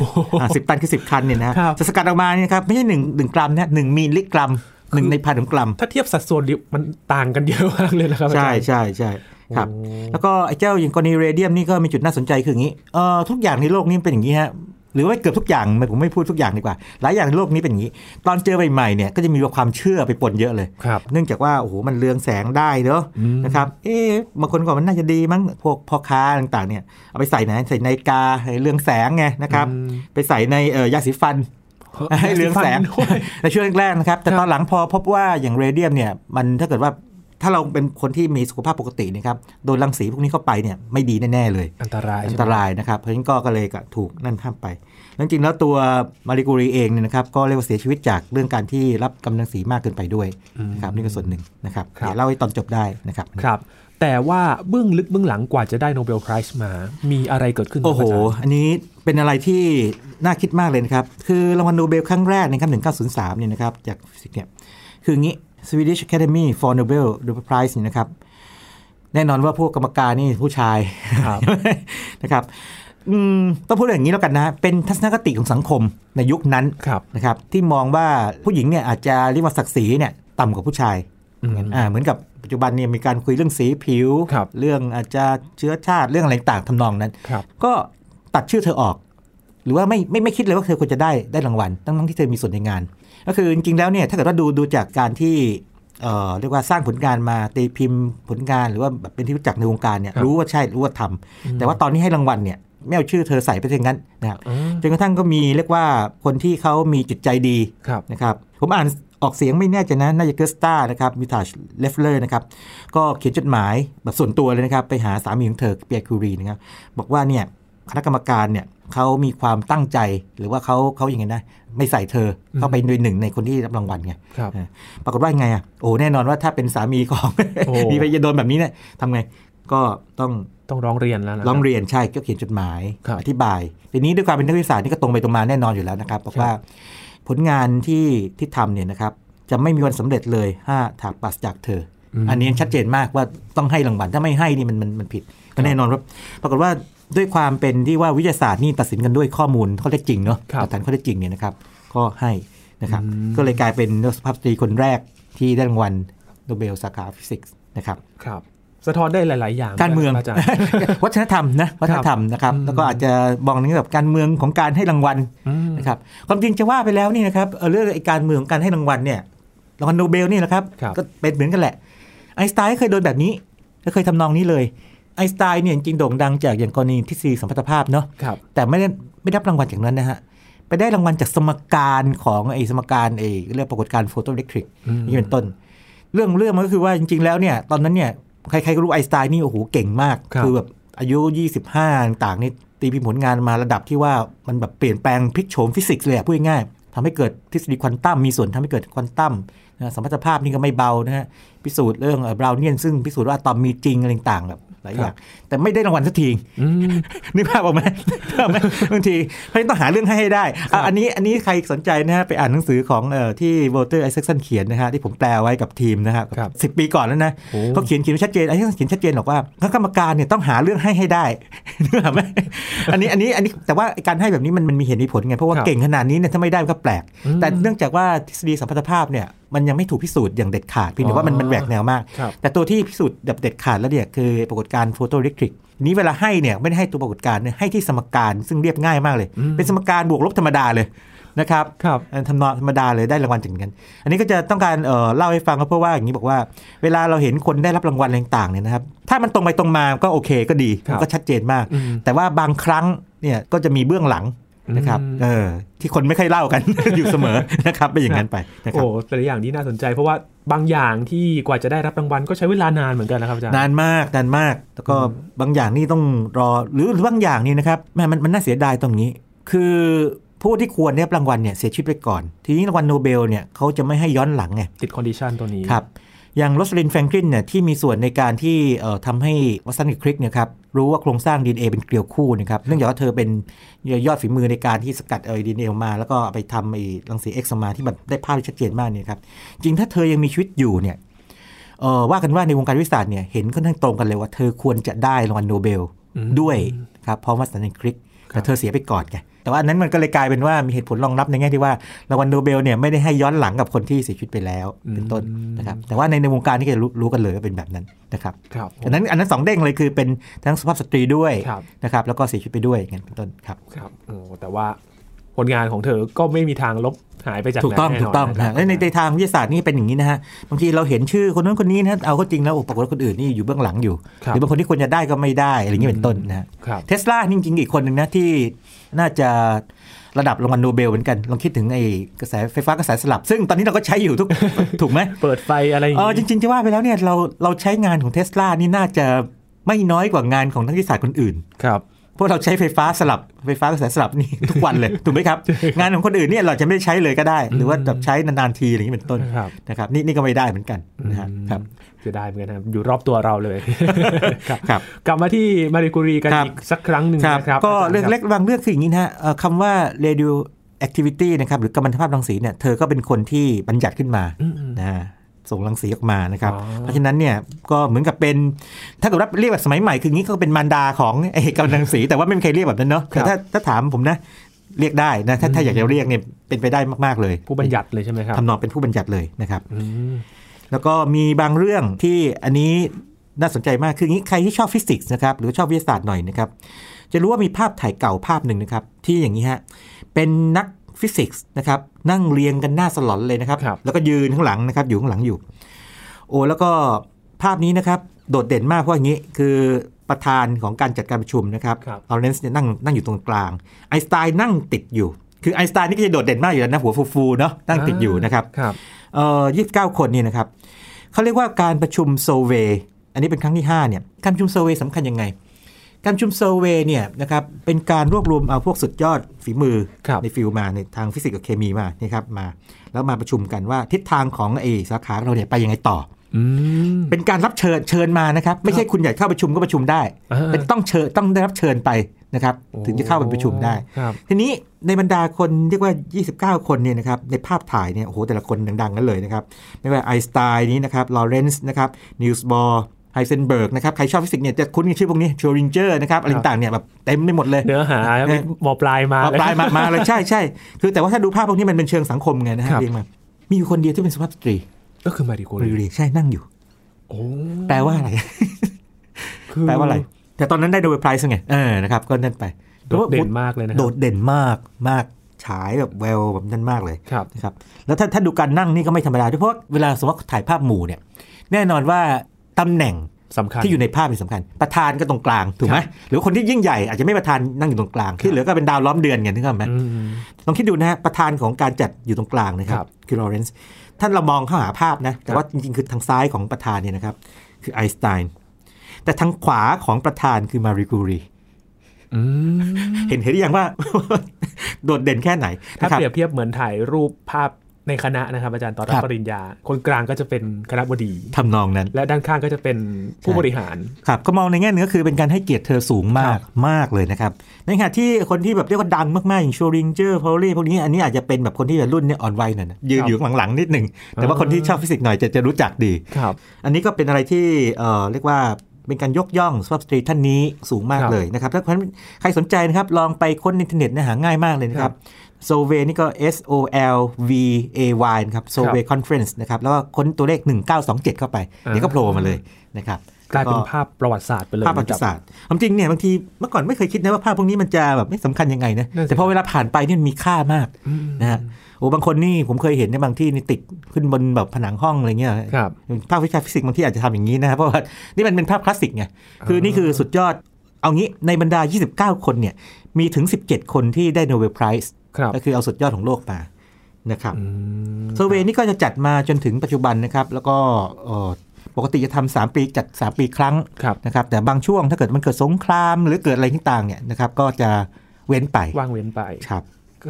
สิบตันคือสิบคันเนี่ยนะครับจะสกัดออกมาเนี่ยครับไม่ใช่หนึ่งหนึ่งกรัมนะหนึ่งมิลลิกรัมหนึ่งในพันของกรัม ถ้าเทียบสัดส่วนดิมันต่างกันเยอะมากเลยนะครับ ใช่อาจารย์ใช่ใช่ครับโอ้แล้วก็ไอ้เจ้าอย่างกรณีเรเดียมนี่ก็มีจุดน่าสนใจคืออย่างนี้เอ่อทุกอย่างในโลกนี้เป็นอย่างนี้ฮะ หรือว่าเกือบทุกอย่างผมไม่พูดทุกอย่างดีกว่า หลายอย่างในโลกนี้เป็นอย่างนี้ ตอนเจอใหม่ๆเนี่ยก็จะมีความเชื่อไปปนเยอะเลยครับเนื่องจากว่าโอ้โหมันเรืองแสงได้เนอะอืมนะครับเอ๊ะบางคนก็บอกมันน่าจะดีมั้งพวกพ่อค้าต่างๆเนี่ยเอาไปใส่ไหนใส่ในาฬิกาให้เรืองแสงไงนะครับอืมไปใส่ในเอ่อยาสีฟันให้เรืองแสงด้วยในช่วงแรกๆนะครับ แต่ครับตอนหลังพอพบว่าอย่างเรเดียมเนี่ยมันถ้าเกิดว่า ถ้าเราเป็นคนที่มีสุขภาพปกตินะครับโดนรังสีพวกนี้เข้าไปเนี่ยไม่ดีแน่ๆเลย อันตรายอัใช่นไหมตรายนะครับเพราะฉะนั้นก็ก็เลยก็ถูกนั่นห้ามไปแล้วจริงๆแล้วตัวมารีกูรีเองเนี่ยนะครับก็เรียกว่าเสียชีวิตจากเรื่องการที่รับกัมมันตรังสีมากเกินไปด้วยนะครับนี่ก็ส่วนหนึ่งนะครับครับเดี๋ยวเล่าให้ตอนจบได้นะครับครับแต่ว่าเบื้องลึกเบื้องหลังกว่าจะได้ Nobel Prize มา มีอะไรเกิดขึ้นโอ้โหครับอาจารย์อันนี้เป็นอะไรที่น่าคิดมากเลยนะครับ คือรางวัลโนเบลครั้งแรกนะครับ1903เนี่ยนะครับจากฟิสิกส์เนี่ยคืออย่างนี้ Swedish Academy for Nobel Prize เนี่ยนะครับ แน่นอนว่าพวกกรรมการนี่ผู้ชายครับนะครับอืมต้องพูดอย่างนี้แล้วกันนะเป็นทัศนคติของสังคมในยุคนั้นครับนะครับที่มองว่าผู้หญิงเนี่ยอาจจะเรียกว่าศักดิ์ศรีเนี่ยต่ำกว่าผู้ชายอืมอ่าเหมือนกับปัจจุบันเนี่ยมีการคุยเรื่องสีผิวครับเรื่องอาจจะเชื้อชาติเรื่องอะไรต่างๆทำนองนั้นครับก็ตัดชื่อเธอออก หรือว่าไม่ไม่ไม่คิดเลยว่าเธอควรจะได้ได้รางวัลทั้งๆที่เธอมีส่วนในงาน ก็คือจริงๆแล้วเนี่ยถ้าเกิดว่าดูดูจากการที่เอ่อเรียกว่าสร้างผลงานมาตีพิมพ์ผลงานหรือว่าแบบเป็นที่รู้จักในวงการเนี่ยครับรู้ว่าใช่รู้ว่าทแต่ว่าตอนนี้ให้รางวัลเนี่ยไม่เอาชื่อเธอใส่ไปอย่างนั้นนะครับอืมจนกระทั่งก็มีเรียกว่าคนที่เขามีจิตใจดีครับนะครับผมอ่านออกเสียงไม่แน่ใจนะน่าจะเกิสตานะครับมิททาก-เลฟเลอร์นะครับก็เขียนจดหมายแบบส่วนตัวเลยนะครับไปหาสามีของเธอเปียร์คูรีนะครับบอกว่าเนี่ยคณะกรรมการเนี่ย เขามีความตั้งใจหรือว่าเขาเขาอย่างไงนะไม่ใส่เธอเข้าไปโดยหนึ่งในคนที่รับรางวัลไงครับอ่าปรากฏว่ายังไงอะโอ้แน่นอนว่าถ้าเป็นสามีของโอ้มีไปจะโดนแบบนี้เนี่ยทำไงก็ต้องต้องร้องเรียนแล้วนะคบร้องเรียนใช่ก็เขียนจดหมายครับอธิบายทีนี้ด้วยความเป็นนักวิทยาศาสตร์นี่ก็ตรงไปตรงมาแน่นอนอยู่แล้วนะครับบอกว่าผลงานที่ที่ทำเนี่ยนะครับจะไม่มีวันสำเร็จเลยถ้าถากปราศจากเธออมอันนี้ชัดเจนมากว่าต้องให้รางวัลถ้าไม่ให้นี่มันมันมันผิดก็แน่นอนว่าปรากฏว่า ด้วยความเป็นที่ว่าวิทยาศาสตร์นี่ตัดสินกันด้วยข้อมูลข้อเท็จจริงเนาะครับหลักฐานข้อเท็จจริงเนี่ยนะครับ ก็ให้นะครับอืมก็เลยกลายเป็นนักสุภาพสตรีคนแรกที่ได้รางวัลโนเบลสาขาฟิสิกส์นะครับครับสะท้อนได้หลาย ๆ อย่าง การเมืองอาจารย์วัฒนธรรมนะวัฒนธรรมนะครับอืมแล้วก็อาจจะมองในเรื่องแบบการเมืองของการให้รางวัลอืมนะครับความจริงจะว่าไปแล้วนี่นะครับเอ่อเรื่องไอ้การเมืองของการให้รางวัลเนี่ยรางวัลโนเบลนี่แหละครับครับก็เป็นเหมือนกันแหละไอน์สไตน์ก็เคยโดนแบบนี้ก็เคยทำนองนี้เลย ไอน์สไตน์เนี่ยจริงๆโด่งดังจากอย่างกรณีทฤษฎีสัมพัทธภาพเนาะครับแต่ไม่ได้ไม่ได้รับรางวัลจากนั้นนะฮะไปได้รางวัลจากสมการของไอ้สมการไอ้เรื่องปรากฏการณ์โฟโตอิเล็กทริกอืมนี่เป็นต้น เรื่องเรื่องมันก็คือว่าจริง ๆ แล้วเนี่ยตอนนั้นเนี่ยใครๆก็รู้ไอน์สไตน์นี่โอ้โหเก่งมากครับอแบบอายุ 25 ต่างๆนี่ตีพิมพ์ผลงานมาระดับที่ว่ามันแบบเปลี่ยนแปลงพลิกโฉมฟิสิกส์เลยอะพูดง่ายๆทำให้เกิดทฤษฎีควอนตัมมีส่วนทำให้เกิดควอนตัมนะสัมพัทธภาพนี่ก็ไม่เบานะฮะพิสูจน์เรื่องบราวเนียนซึ่งพิสูจน์ว่าอะตอมมีจริงอะไรต่างๆแบบ หลายอย่าง แต่ไม่ได้รางวัลสักทีอืมนึกภาพออกไหมนึกภาพไหมบางทีเพราะฉะนั้นต้องหาเรื่องให้ให้ได้อะอันนี้อันนี้ใครสนใจนะฮะไปอ่านหนังสือของเอ่อที่โวเตอร์ไอเซ s สันเขียนนะฮะที่ผมแปลไว้กับทีมนะฮะครับสิบปีก่อนแล้วนะโอ้เขาเขียนเขียนไว้ชัดเจนไอเซ s สันเขียนชัดเจนบอกว่าคณะกรรมการเนี่ยต้องหาเรื่องให้ให้ได้นึกภาพไหมอันนี้อันนี้อันนี้แต่ว่าการให้แบบนี้มันมันมีเหตุมีผลไงเพราะว่าครับเก่งขนาดนี้เนี่ยถ้าไม่ได้มันก็แปลกอืมแต่เนื่องจากว่าทฤษฎีสัมพัทธภาพเนี่ยมันยังไม่ถูกพิสูจน์อย่างเด็ดขาดเพียงแต่ว่ามันมันแหวกแนวมากครับแต่ตัวที่พิสูจน์แบบเด็ดขาดแล้วเนี่ยคือปรากฏการณ์โฟโตอิเล็กทริกนี้เวลาให้เนี่ยไม่ได้ให้ตัวปรากฏการณ์เนี่ยให้ที่สมการซึ่งเรียบง่ายมากเลยอืมเป็นสมการบวกลบธรรมดาเลยนะครับครับอันทำนองธรรมดาเลยได้รางวัลจากกัน อันนี้ก็จะต้องการเอ่อเล่าให้ฟังก็เพราะว่าอย่างนี้บอกว่าเวลาเราเห็นคนได้รับรางวัลอะไรต่างๆเนี่ยนะครับถ้ามันตรงไปตรงมาก็โอเคก็ดีครับมันก็ชัดเจนมากอืมแต่ว่าบางครั้งเนี่ยก็จะมีเบื้องหลัง นะครับอืมเออที่คนไม่ค่อยเล่ากันอยู่เสมอนะครับเป็นอย่างนั้นไปนะครับโอ้แต่ละอย่างที่น่าสนใจ เพราะว่าบางอย่างที่กว่าจะได้รับรางวัลก็ใช้เวลานานเหมือนกันนะครับอาจารย์นานมากนานมาก แล้วก็บางอย่างนี่ต้องรอหรือหรือบางอย่างนี่นะครับแหมมันมันน่าเสียดายตรงนี้ คือผู้ที่ควรได้รับรางวัลเนี่ยเสียชีวิตไปก่อน ทีนี้รางวัลโนเบลเนี่ยเขาจะไม่ให้ย้อนหลังไงติด condition ตัวนี้ครับ อย่างโรซาลินด์ แฟรงคลินเนี่ยที่มีส่วนในการที่เอ่อทำให้วัตสันกับคริกเนี่ยครับรู้ว่าโครงสร้างดีเอ็นเอเป็นเกลียวคู่นะครับเนื่องจากว่าเธอเป็นยอดฝีมือในการที่สกัดเอาดีเอ็นเอออกมา แล้วก็เอาไปทำไอ้รังสีเอ็กซ์มาที่แบบได้ภาพที่ชัดเจนมากเนี่ยครับจริงถ้าเธอยังมีชีวิตอยู่เนี่ยเออว่ากันว่าในวงการวิทยาศาสตร์เนี่ยเห็นค่อนข้างตรงกันเลยว่าเธอควรจะได้รางวัลโนเบลอืมด้วยครับเพราะวัตสันกับคริกครับ แต่เธอเสียไปก่อนไงแต่ว่าอันนั้นมันก็เลยกลายเป็นว่ามีเหตุผลรองรับในแง่ที่ว่ารางวัลโนเบลเนี่ยไม่ได้ให้ย้อนหลังกับคนที่เสียชีวิตไปแล้วเป็นต้นนะครับแต่ว่าในในวงการนี่ก็จะรู้รู้กันเลยว่าเป็นแบบนั้นนะครับครับอันนั้นอันนั้นสองเด้งเลยคือเป็นทั้งสุภาพสตรีด้วยครับนะครับแล้วก็เสียชีวิตไปด้วยอย่างนั้นเป็นต้นครับครับโอ้แต่ว่า ผลงานของเธอก็ไม่มีทางลบหายไปจากถูกต้องนั้นแน่นนถูกต้องนะครันะบและในในทางวิทยาศาสตร์นี่เป็นอย่างนี้นะฮะบางทีเราเห็นชื่อคนนั้นคนนี้นะเอาก็จริงแล้วโอ้ปรากฏว่าคนอื่นนี่อยู่เบื้องหลังอยู่ครับหรือบางคนที่ควรจะได้ก็ไม่ได้อะไรอย่างนี้เป็นต้นนะฮะครับเทสลาจริงๆอีกคนหนึ่งนะที่น่าจะระดับรางวัลโนเบลเหมือนกัน ลองคิดถึงไอ้กระแสไฟฟ้ากระแสสลับ ซึ่งตอนนี้เราก็ใช้อยู่ทุก ถูกไหม เปิดไฟอะไรอย่างเออนี้จริงๆ จะว่าไปแล้วเนี่ยเราเราใช้งานของเทสลานี่น่าจะไม่น้อยกว่างานของนักวิทยาศาสตร์คนอื่น ครับเพราะเราใช้ไฟฟ้าสลับไฟฟ้ากระแสสลับนี่ทุกวันเลยถูกไหมครับ งานของคนอื่นเนี่ยเราจะไม่ได้ใช้เลยก็ได้ หรือว่าแบบใช้นานๆทีอะไรอย่างนี้เป็นต้นครับนะครับนี่นี่ก็ไม่ได้เหมือนกันนะฮะครับจะได้เหมือนกันนะครับอยู่รอบตัวเราเลยครับครับกลับมาที่มาริคูรีกันครับอีกสักครั้งหนึ่งครับนะครับ ก็าจาย์เรื่องคบเล็กบางเรื่องคืออย่างนี้นะฮะเอ่อคำว่า radio activity นะครับหรือกัมมันตภาพรังสีเนี่ยเธอก็เป็นคนที่บัญญัติขึ้นมาอืมอืมนะฮะ ส่งรังสีออกมานะครับอ๋อเพราะฉะนั้นเนี่ยก็เหมือนกับเป็นถ้าเกิดว่าเรียกแบบสมัยใหม่คืออย่างนี้ก็เป็นมารดาของไอ้กัมมันตรังสี แต่ว่าไม่มีใครเรียกแบบนั้นเนาะแต่ถ้าถ้าถามผมนะเรียกได้นะถ้าถ้าอยากจะเรียกเนี่ยเป็นไปได้มากๆเลย ผู้บัญญัติเลยใช่ไหมครับทำนองเป็นผู้บัญญัติเลยนะครับอืมแล้วก็มีบางเรื่องที่อันนี้น่าสนใจมากคืออย่างนี้ใครที่ชอบฟิสิกส์นะครับหรือชอบวิทยาศาสตร์หน่อยนะครับจะรู้ว่ามีภาพถ่ายเก่าภาพหนึ่งนะครับที่อย่างนี้ฮะเป็นนักฟิสิกส์นะครับ นั่งเรียงกันหน้าสลอนเลยนะครับครับแล้วก็ยืนข้างหลังนะครับอยู่ข้างหลังอยู่ โอ้แล้วก็ภาพนี้นะครับโดดเด่นมากเพราะอย่างนี้คือประธานของการจัดการประชุมนะครับครับลอเรนซ์เนี่ยนั่งนั่งอยู่ตรงกลางไอน์สไตน์นั่งติดอยู่ คือไอน์สไตน์นี่ก็จะโดดเด่นมากอยู่แล้วนะหัวฟูๆเนาะนั่งติดอยู่นะครับครับเอ่อ29คนนี่นะครับเขาเรียกว่าการประชุมโซเวย์อันนี้เป็นครั้งที่ 5 เนี่ย การประชุมโซเวย์สำคัญยังไง การประชุมโซเวย์เนี่ยนะครับเป็นการรวบรวมเอาพวกสุดยอดฝีมือครับในฟิลด์มาในทางฟิสิกส์กับเคมีมานี่ครับมา แล้วมาประชุมกันว่าทิศทางของไอ้สาขาเราเนี่ยไปยังไงต่ออืมเป็นการรับเชิญเชิญมานะครับ ไม่ใช่คุณอยากเข้าประชุมก็ประชุมได้อ่าเป็นต้องเชิญต้องได้รับเชิญไปนะครับ ถึงจะเข้าไปประชุมได้ครับทีนี้ในบรรดาคนเรียกว่า 29 คนเนี่ยนะครับในภาพถ่ายเนี่ยโอ้โหแต่ละคนดังๆกันเลยนะครับ ไม่ว่าไอน์สไตน์นี้นะครับลอเรนซ์นะครับนีลส์บอร์ ไฮเซนเบิร์กนะครับ ใครชอบฟิสิกส์เนี่ยจะคุ้นกับชื่อพวกนี้ชโรดิงเงอร์นะครับ อะไรต่างๆเนี่ยแบบเต็มไปหมดเลย เนื้อหาเออหมอปลายมาเอาปลายมามาเลยใช่ใช่คือแต่ว่าถ้าดูภาพพวกนี้มันเป็นเชิงสังคมไงนะฮะครับเรียงมา มีอยู่คนเดียวที่เป็นสุภาพสตรี ก็คือมาริคูรีรีรีใช่นั่งอยู่โอ้แปลว่าอะไรคือแปลว่าอะไร แต่ตอนนั้นได้โนเบลไพรส์ไงเออนะครับก็นั่นไปโดดเด่นมากเลยนะคโดรับดเด่นมากมากฉายแบบแววแบบนั้นมากเลยครับนะครับแล้วถ้าถ้าดูการนั่งนี่ก็ไม่ธรรมดาด้วยเพราะว่าเวลาสมมติว่าถ่ายภาพหมู่เนี่ยแน่นอนว่า ตำแหน่งสำคัญที่อยู่ในภาพเป็นสำคัญ ประธานก็ตรงกลางถูกไหมครับหรือคนที่ยิ่งใหญ่อาจจะไม่ประธานนั่งอยู่ตรงกลาง ที่เหลือก็เป็นดาวล้อมเดือนไงนึกออกไหมอืมลองคิดดูนะฮะประธานของการจัดอยู่ตรงกลางนะครับครับคือลอเรนซ์ท่านเรามองเข้าหาภาพนะ แต่ว่าจริงๆ คือทางซ้ายของประธานเนี่ยนะครับ คือไอน์สไตน์แต่ทางขวาของประธานคือมารีกูรีอืมเห็นเห็นหรือยังว่า โดดเด่นแค่ไหนถ้านะครับเปรียบเทียบเหมือนถ่ายรูปภาพ ในคณะนะครับอาจารย์ตอนรับครับปริญญา คนกลางก็จะเป็นคณบดีทำนองนั้น และด้านข้างก็จะเป็นผู้ใช่บริหารครับก็มองในแง่หนึงก็คือเป็นการให้เกียรติเธอสูงมากครับมากเลยนะครับในขณะที่คนที่แบบเรียกว่าดังมากๆ อย่างชโรดิงเงอร์เพาลีพวกนี้อันนี้อาจจะเป็นแบบคนที่รุ่นเนี่ยอ่อนวัยหน่อยนะยืนอยู่ข้างหลังๆนิดหนึ่งแต่ว่าคนที่ชอบฟิสิกส์หน่อยจะจะรู้จักดีครับ อันนี้ก็เป็นอะไรที่เอ่อเรียกว่าเป็นการยกย่องสำหรับสตรีท่านนี้สูงมากครับเลยนะครับถ้าใครสนใจนะครับลองไปค้นในอินเทอร์เน็ตนะหาง่ายมากเลยนะครับ โซเวย์นี่ก็ S O L V A Y นะครับ Solvay Conference นะครับ แล้วก็ค้นตัวเลข 1927 เข้าไป เดี๋ยวก็โผล่มาเลยนะครับกลายเป็นภาพประวัติศาสตร์ไปเลยภาพประวัติศาสตร์ความจริงเนี่ยบางทีเมื่อก่อนไม่เคยคิดนะว่าภาพพวกนี้มันจะแบบไม่สำคัญยังไงนะนั่นสิแต่พอเวลาผ่านไปเนี่ยมันมีค่ามากอืมนะฮะโอ้บางคนนี่ผมเคยเห็นในบางที่นี่ติดขึ้นบนแบบผนังห้องอะไรเงี้ยครับภาพวิชาฟิสิกส์บางที่อาจจะทำอย่างนี้นะครับเพราะว่านี่มันเป็นภาพคลาสสิกไงคือนี่คือสุดยอดเอางี้ในบรรดา 29 คนเนี่ยมีถึง 17 คนที่ได้ Nobel Prize ครับ ก็คือเอาสุดยอดของโลกมานะครับอืมเซอร์เวย์นี่ก็จะจัดมาจนถึงปัจจุบันนะครับ แล้วก็เอ่อปกติจะทำสามปีจัด 3 ปีครั้งครับนะครับ แต่บางช่วงถ้าเกิดมันเกิดสงคราม หรือเกิดอะไรต่างๆเนี่ยนะครับ ก็จะเว้นไปว่างเว้นไปครับ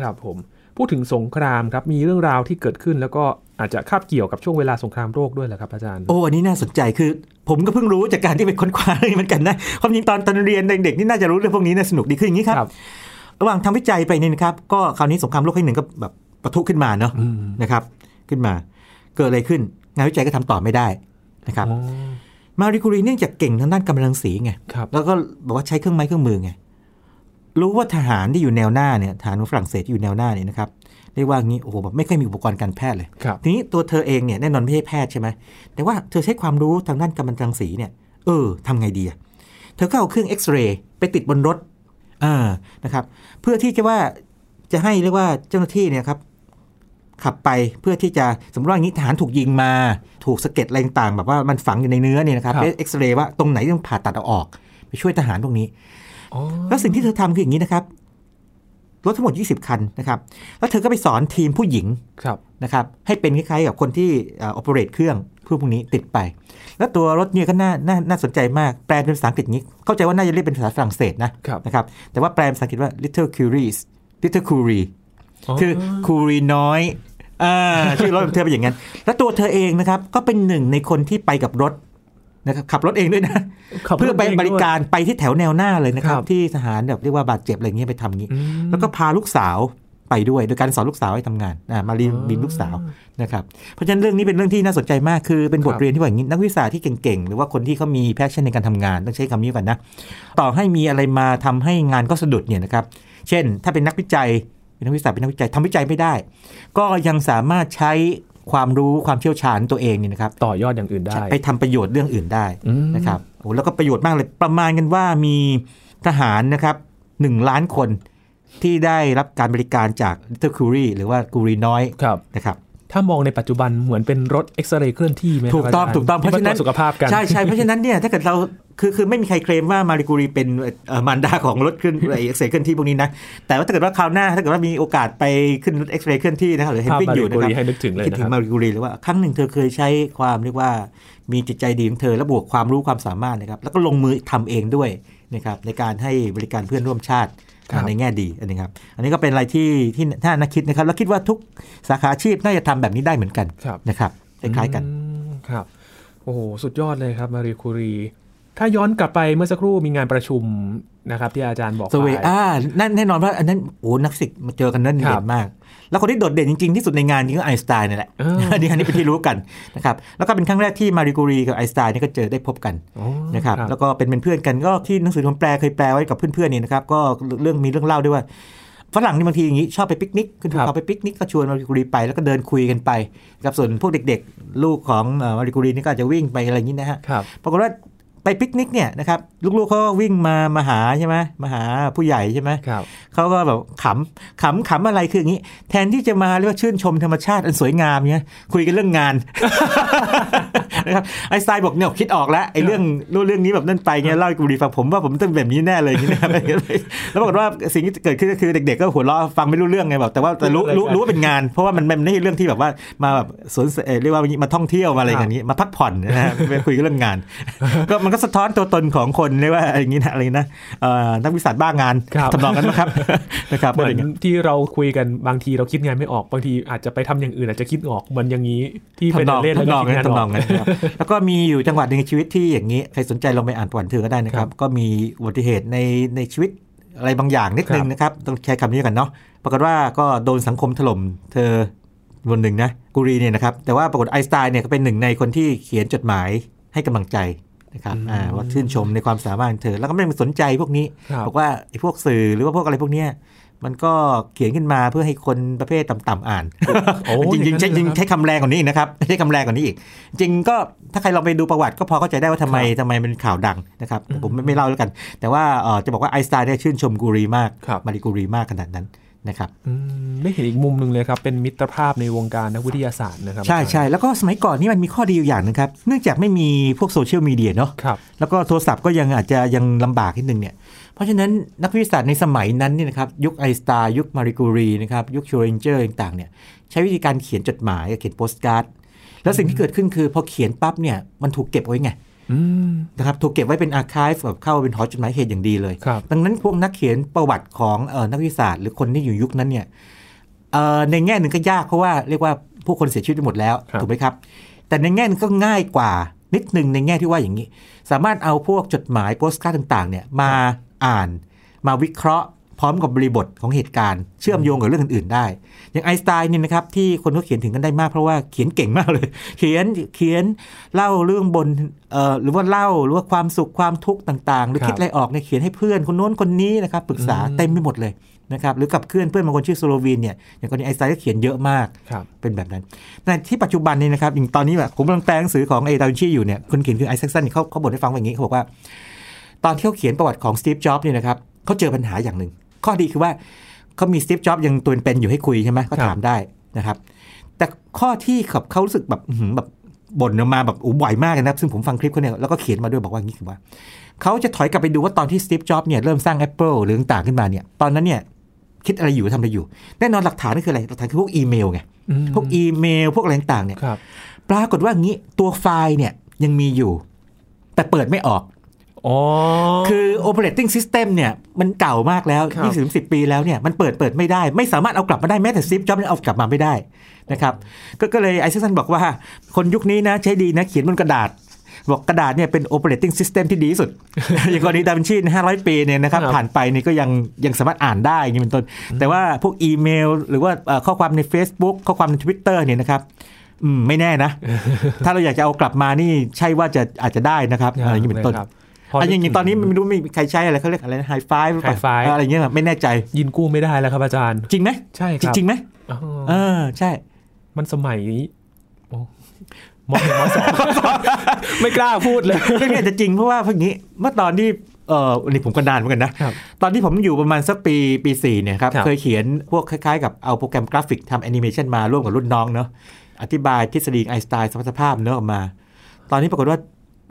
ครับผมพูดถึงสงครามครับมีเรื่องราวที่เกิดขึ้น แล้วก็อาจจะคาบเกี่ยวกับช่วงเวลาสงครามโลกด้วยแหละครับอาจารย์โอ้อันนี้น่าสนใจคือ ผมก็เพิ่งรู้จากการที่ไปค้นคว้าเรื่องนี้เหมือนกันนะความจริงตอนตอนเรียนเด็กๆนี่น่าจะรู้เรื่องพวกนี้นะสนุกดีคืออย่างนี้ครับครับ ระหว่างทำวิจัยไปเนี่ยนะครับ ก็คราวนี้สงครามโลกครั้งหนึ่งก็แบบปะทุขึ้นมาเนาะอืมนะครับ ขึ้นมา เกิดอะไรขึ้น งานวิจัยก็ทำต่อไม่ได้นะครับอ๋อมาริคูรีเนื่องจากเก่งทางด้านกำลังสีไงครับแล้วก็บอกว่าใช้เครื่องไม้เครื่องมือไงรู้ว่าทหารที่อยู่แนวหน้าเนี่ยทหารของฝรั่งเศสที่อยู่แนวหน้าเนี่ยนะครับเรียกว่างี้โอ้โหแบบไม่เคยมีอุปกรณ์การแพทย์เลยครับทีนี้ตัวเธอเองเนี่ยแน่นอนไม่ใช่แพทย์ใช่ไหมแต่ว่าเธอใช้ความรู้ทางด้านกำลังรังสีเนี่ย เออทำไงดีอะเธอก็เอาเครื่องเอ็กซเรย์ไปติดบนรถ อ่านะครับ เพื่อที่จะว่าจะให้เรียกว่าเจ้าหน้าที่เนี่ยครับ ขับไปเพื่อที่จะสมมติว่าอย่างนี้ทหารถูกยิงมา ถูกสะเก็ดอะไรต่างๆแบบว่ามันฝังอยู่ในเนื้อเนี่ยนะครับครับเอ็กซเรย์ว่าตรงไหนต้องผ่าตัดเอาออก ไปช่วยทหารตรงนี้อ๋อแล้วสิ่งที่เธอทำคืออย่างนี้นะครับรถทั้งหมด 20 คันนะครับ แล้วเธอก็ไปสอนทีมผู้หญิงครับนะครับ ให้เป็นคล้ายๆกับคนที่เอ่อ operate เครื่องเพื่อพวกนี้ติดไป แล้วตัวรถเนี่ยก็น่าน่าน่าสนใจมาก แปลเป็นภาษาอังกฤษอย่างนี้ เข้าใจว่าน่าจะเรียกเป็นภาษาฝรั่งเศสนะครับนะครับ แต่ว่าแปลเป็นภาษาอังกฤษว่า little curies little curie คือคูรีน้อยอ่าชื่อรถของเธอเป็นอย่างนั้น แล้วตัวเธอเองนะครับ ก็เป็นหนึ่งในคนที่ไปกับรถนะครับขับรถเองด้วยนะขับรถเพื่อไปเองด้วยบริการไปที่แถวแนวหน้าเลยนะครับครับ ที่ทหารแบบเรียกว่าบาดเจ็บอะไรเงี้ยไปทำงี้อืมแล้วก็พาลูกสาว ไปด้วย โดยการสอนลูกสาวให้ทำงานอ่ามารีนอ๋อบินลูกสาวนะครับเพราะฉะนั้นเรื่องนี้เป็นเรื่องที่น่าสนใจมากคือเป็นบทครับเรียนที่ว่าอย่างนี้นักวิชาที่เก่งๆ หรือว่าคนที่เขามีแพชชั่นในการทำงานต้องใช้คำนี้ก่อนนะต่อให้มีอะไรมาทำให้งานก็สะดุดเนี่ยนะครับเช่น ถ้าเป็นนักวิจัยเป็นนักวิชาเป็นนักวิจัยทำวิจัยไม่ได้ ก็ยังสามารถใช้ความรู้ความเชี่ยวชาญตัวเองเนี่ยนะครับต่อยอดอย่างอื่นได้ ไปทำประโยชน์เรื่องอื่นได้อืมนะครับโอ้แล้วก็ประโยชน์มากเลยประมาณกันว่ามีทหารนะครับหนึ่งล้านคน ที่ได้รับการบริการจาก Little Curie หรือว่ากูรีน้อยครับนะครับถ้ามองในปัจจุบันเหมือนเป็นรถเอ็กซเรย์เคลื่อนที่ไหมครับถูกต้องาจารย์ถูกต้องเพราะฉะนั้นที่มตวจสุขภาพกันใช่ใช่เพราะฉะนั้นเนี่ยถ้าเกิดเราคือคือไม่มีใครเคลมว่ามาริกูรีเป็นเอ่อมารดาของรถขึ้นไอเอ็กซเรย์เคลื่อนที่พวกนี้นะ แต่ว่าถ้าเกิดว่าคราวหน้าถ้าเกิดว่ามีโอกาสไปขึ้นรถเอ็กซเรย์เคลื่อนที่นะครับหรือเห็นภาพวิ่งมาอริยู่โกนะครับรีให้นึกถึงเลยคิดนะถึคงรับมาริกูรีเลยว่าครั้งหนึ่งเธอเคยใช้ความเรียกว่ามีจิตใจดีของเธอและบวกความรู้ความสามารถนะครับแล้วก็ลงมือทำเองด้วยนะครับในการให้บริการเพื่อนร่วมชาติครับ ในแง่ดีอันนี้ครับอันนี้ก็เป็นอะไรที่ที่น่านักคิดนะครับ แล้วคิดว่าทุกสาขาอาชีพน่าจะทำแบบนี้ได้เหมือนกันครับนะครับคล้ายๆกันอืมครับโอ้โหสุดยอดเลยครับมารีคูรี ถ้าย้อนกลับไปเมื่อสักครู่มีงานประชุมนะครับที่อาจารย์บอกสเวไปอ่านั่นแน่นอนว่าอันนั้นโอ้นักศิษย์มาเจอกันนั่นครัเด่บนมาก แล้วคนที่โดดเด่นจริง ๆ ที่สุดในงานจริงก็ไอน์สไตน์นี่แหละเอออันนี้อันนี้เป็นที่รู้กันนะครับแล้วก็เป็นครั้งแรกที่มาริกูรีกับไอน์สไตน์นี่ก็เจอได้พบกันอ๋อนะครับแล้วก็เป็นเป็นเพื่อนกันก็ที่หนังสือผมแปลเคยแปลไว้กับเพื่อนๆนี่นะครับก็เรื่องมีเรื่องเล่าด้วยว่าฝรั่งนี่บางทีอย่างนี้ชอบไปปิกนิกขึ้นภูเขาไปปิกนิกก็ชวนมาริกูรีไปแล้วก็เดินคุยกันไปนะครับส่วนพวกเด็ก ๆ ลูกของเอ่อมาริกูรีนี่ก็อาจจะวิ่งไปอะไรอย่างนี้นะฮะครับปรากฏว่า ไปปิกนิกเนี่ยนะครับลูกๆเขาก็วิ่งมามาหาใช่ไหมมาหาผู้ใหญ่ใช่ไหมครับเขาก็แบบขำขำขำอะไรคืออย่างนี้ แทนที่จะมาเรียกว่าชื่นชมธรรมชาติอันสวยงามเนี่ยคุยกันเรื่องงานนะครับไอน์สไตน์บอกเนี่ยคิดออกแล้วไอ้เรื่องรู้เรื่องนี้แบบนั่นไปเงี้ยเล่าให้กูดีฟังผมว่าผมต้องแบบนี้แน่เลยอย่างนี้นะครับแล้วปรากฏว่าสิ่งที่เกิดขึ้นก็คือเด็กๆก็หัวเราะฟังไม่รู้เรื่องไงแบบแต่ว่าแต่รู้รู้รู้ว่าเป็นงาน เพราะว่ามันมันไม่ใช่เรื่องที่แบบว่ามาแบบสวนเอ่อเรียกว่ามาท่องเที่ยวมาอะไรอย่างนี้มาพักผ่อนนะฮะไปคุยกันเรื่องงานก็มันก็สะท้อนตัวตนของคนเรียกว่าอะไรอย่างนี้นะอะไรนะเอ่อนักวิสัชบ้างานครับทำนองนั้นนะครับนะครับเหมือนอะไรอย่างเงี้ยที่เราคุยกันบางทีเราคิดงานไม่ออกบางทีอาจจะไปทำอย่างอื่นอาจจะคิดออกเหมือนอย่างนี้ที่เป็นทำนองเล่นแล้วทำนก็องคิดนั้นงานอทำนออกงนั้นครับแล้วก็มีอยู่จังหวัดหนึ่งในชีวิตที่อย่างนี้ใครสนใจลองไปอ่านประวัติเธอก็ได้นะคครัรับบก็มีอุบัติเหตุในในชีวิตอะไรบางอย่างนิดนึงนะครับต้องใช้คำนี้กันเนาะปรากฏว่าก็โดนสังคมถล่มเธอคนหนึ่งนะกูรีเนี่ยนะครับแต่ว่าปรากฏไอน์สไตน์เนี่ยก็เป็นหนึ่งในคนที่เขียนจดหมายให้กำลังใจ นะครับอ่าว่าชื่นชมในความสามารถของเธอ แล้วก็ไม่ได้สนใจพวกนี้ครับบอกว่าไอ้พวกสื่อหรือว่าพวกอะไรพวกเนี้ยมันก็เขียนขึ้นมาเพื่อให้คนประเภทต่ำๆอ่านโอ้จริงๆอใช้ย่าจริงนั้นเลยใช้คำแรงกว่านี้อีกนะครับใช้คำแรงกว่านี้อีก จริงก็ถ้าใครลองไปดูประวัติก็พอเข้าใจได้ว่าทำไมทำไมเป็นข่าวดังนะครับแต่ผมไม่ไม่เล่าแล้วกัน แต่ว่าเอ่อจะบอกว่าไอน์สไตน์เนี่ยชื่นชมกูรีมากครับมารี กูรีมากขนาดนั้น นะครับอืมได้เห็นอีกมุมหนึ่งเลยครับ เป็นมิตรภาพในวงการนักวิทยาศาสตร์นะครับ ใช่ใช่แล้วก็สมัยก่อนนี่มันมีข้อดีอยู่อย่างหนึงครับ เนื่องจากไม่มีพวกโซเชียลมีเดียเนาะครับแล้วก็โทรศัพท์ก็ยังอาจจะยังลำบากนิดนึงเนี่ย เพราะฉะนั้นนักวิทยาศาสตร์ในสมัยนั้นเนี่ยนะครับยุคไอน์สไตน์ยุคมารี กูรีนะครับยุคชโรดิงเงอร์ต่างๆเนี่ยใช้วิธีการเขียนจดหมายเขียนโปสการ์ดแล้วสิ่งที่เกิดขึ้นคือพอเขียนปั๊บเนี่ยมันถูกเก็บไว้ไงอืม นะครับถูกเก็บไว้เป็น archive แบบเข้าเป็นหอจดหมายเหตุอย่างดีเลยครับดังนั้นพวกนักเขียนประวัติของเออนักวิทยาศาสตร์หรือคนที่อยู่ยุคนั้นเนี่ยเอ่อในแง่หนึ่งก็ยากเพราะว่าเรียกว่าผู้คนเสียชีวิตไปหมดแล้วครับถูกไหมครับ แต่ในแง่หนึงก็ง่ายกว่านิดหนึ่งในแง่ที่ว่าอย่างนี้ สามารถเอาพวกจดหมายโปสการ์ดต่างๆเนี่ยมาอ่าน มาวิเคราะห์ พร้อมกับบริบทของเหตุการณ์เชื่อมโยงกับเรื่องอื่นๆได้ อย่างไอน์สไตน์เนี่ยนะครับที่คนเขาเขียนถึงกันได้มากเพราะว่าเขียนเก่งมากเลย เขียนเขียนเล่าเรื่องบนเอ่อหรือว่าเล่าหรือว่าความสุขความทุกข์ต่างๆ หรือครับคิดอะไรออกเนี่ยเขียนให้เพื่อนคนโน้นคนนี้นะครับปรึกษาอืมเต็มไปหมดเลยนะครับหรือกับเพื่อนเพื่อนบางคนชื่อโซโลวีนเนี่ยอย่างคนนี้ไอน์สไตน์ก็เขียนเยอะมากครับเป็นแบบนั้นแต่ที่ปัจจุบันนี้นะครับอย่างตอนนี้แบบผมกำลังแปลหนังสือของไอ้ดาวินชีอยู่เนี่ยคนเขียนคือไอแซคสันเนี่ยเขาเขาบ่นให้ฟังว่าอย่างนี้เขาบอกว่า ตอนที่เขาเขียนประวัติของสตีฟจ็อบส์เนี่ยนะครับเขาเจอปัญหาอย่างหนึ่ง ข้อดีคือว่าเขามีสตีฟจ็อบส์ยังตัวเป็นๆอยู่ให้คุยใช่ไหมก็ถามได้นะครับ แต่ข้อที่เขาเขารู้สึกแบบอื้อหือแบบบ่นออกมาแบบอู้บ่อยมากเลยนะครับซึ่งผมฟังคลิปเขาเนี่ยแล้วก็เขียนมาด้วยบอกว่าอย่างนี้คือว่าเขาจะถอยกลับไปดูว่าตอนที่สตีฟจ็อบส์เนี่ยเริ่มสร้าง Apple หรือต่างๆขึ้นมาเนี่ย ตอนนั้นเนี่ยคิดอะไรอยู่ทำอะไรอยู่ แน่นอนหลักฐานนั่นคืออะไรหลักฐานคือพวกอีเมลไงอืมพวกอีเมลพวกอะไรต่างๆเนี่ยครับปรากฏว่างี้ตัวไฟล์เนี่ยยังมีอยู่ แต่เปิดไม่ออกอ๋อ คือ operating system เนี่ย มันเก่ามากแล้วครับ20 10 ปีแล้วเนี่ย มันเปิดเปิดไม่ได้ ไม่สามารถเอากลับมาได้แม้แต่สตีฟจ็อบส์เนี่ยเอากลับมาไม่ได้นะครับ ก็ก็เลยไอซ์สันบอกว่าคนยุคนี้นะใช้ดีนะ เขียนบนกระดาษบอกกระดาษเนี่ยเป็น operating system ที่ดีที่สุด อย่างกรณีดาวินชี500 ปีเนี่ยนะครับครับผ่านไปนี่ก็ยังยังสามารถอ่านได้อย่างนี้เป็นต้น แต่ว่าพวกอีเมล หรือว่าเอ่อข้อความใน Facebook ข้อความใน Twitter เนี่ยนะครับอืมไม่แน่นะ ถ้าเราอยากจะเอากลับมานี่ใช่ว่าจะอาจจะได้นะครับอะไรอย่างนี้เป็นต้นครับ อันอย่างนี้ตอนนี้ไม่รู้มีใครใช้อะไรเขาเรียกอะไรไฮไฟ Hi-Fi อะไรอย่างเงี้ยไม่แน่ใจยินกู้ไม่ได้แล้วครับอาจารย์ จริงไหมใช่คจรับริงๆไหมอ๋อเออใช่ มันสมัยนี้โอ้มหนึ่งมสองไม่กล้าพูดเลยเรื่องนี้อาจจะจริงเพราะว่าพวกนี้เมื่อตอนที่เอออันนี้ผมก็นานเหมือนกันนะครับตอนที่ผมอยู่ประมาณสักปีปีสี่เนี่ยครับครับ เคยเขียนพวกคล้ายๆกับเอาโปรแกรมกราฟิกทำแอนิเมชันมาร่วมกับรุ่นน้องเนาะอธิบายทฤษฎีไอน์สไตน์สมรรถภาพเนาะออกมา ตอนนี้ปรากฏว่า